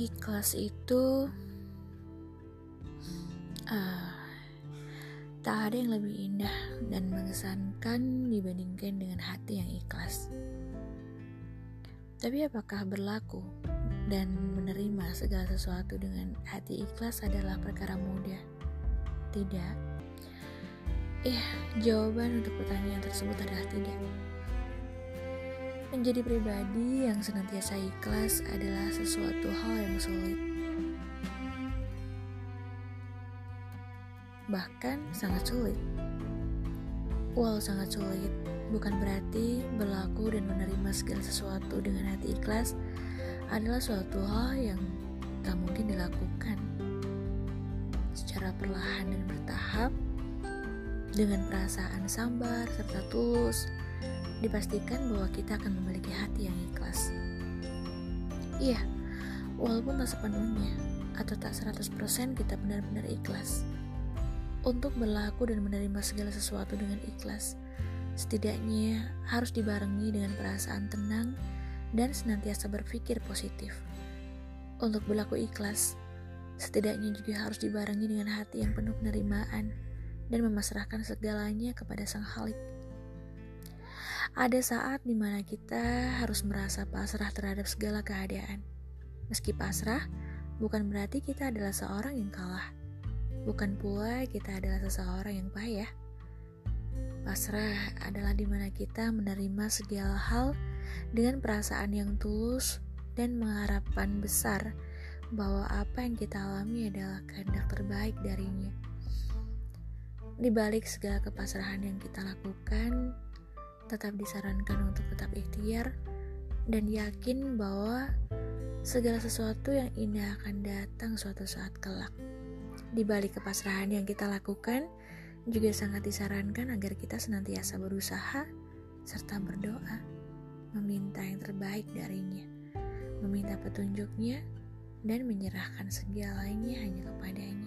Ikhlas itu uh, tak ada yang lebih indah dan mengesankan dibandingkan dengan hati yang ikhlas. Tapi apakah berlaku dan menerima segala sesuatu dengan hati ikhlas adalah perkara mudah? Tidak. Eh, jawaban untuk pertanyaan tersebut adalah tidak. Menjadi pribadi yang senantiasa ikhlas adalah sesuatu hal yang sulit. Bahkan sangat sulit. Walau sangat sulit, bukan berarti berlaku dan menerima segala sesuatu dengan hati ikhlas adalah suatu hal yang tak mungkin dilakukan. Secara perlahan dan bertahap, dengan perasaan sabar serta tulus, dipastikan bahwa kita akan memiliki hati yang ikhlas. Iya, walaupun tak sepenuhnya atau tak 100% kita benar-benar ikhlas. Untuk berlaku dan menerima segala sesuatu dengan ikhlas, setidaknya harus dibarengi dengan perasaan tenang dan senantiasa berpikir positif. Untuk berlaku ikhlas, setidaknya juga harus dibarengi dengan hati yang penuh penerimaan dan memasrahkan segalanya kepada Sang Halik ada saat di mana kita harus merasa pasrah terhadap segala keadaan. Meski pasrah, bukan berarti kita adalah seorang yang kalah. Bukan pula kita adalah seseorang yang payah. Pasrah adalah di mana kita menerima segala hal dengan perasaan yang tulus dan mengharapkan besar bahwa apa yang kita alami adalah kehendak terbaik darinya. Di balik segala kepasrahan yang kita lakukan, tetap disarankan untuk tetap ikhtiar dan yakin bahwa segala sesuatu yang indah akan datang suatu saat kelak. Di balik kepasrahan yang kita lakukan, juga sangat disarankan agar kita senantiasa berusaha serta berdoa, meminta yang terbaik darinya, meminta petunjuknya, dan menyerahkan segalanya hanya kepadanya.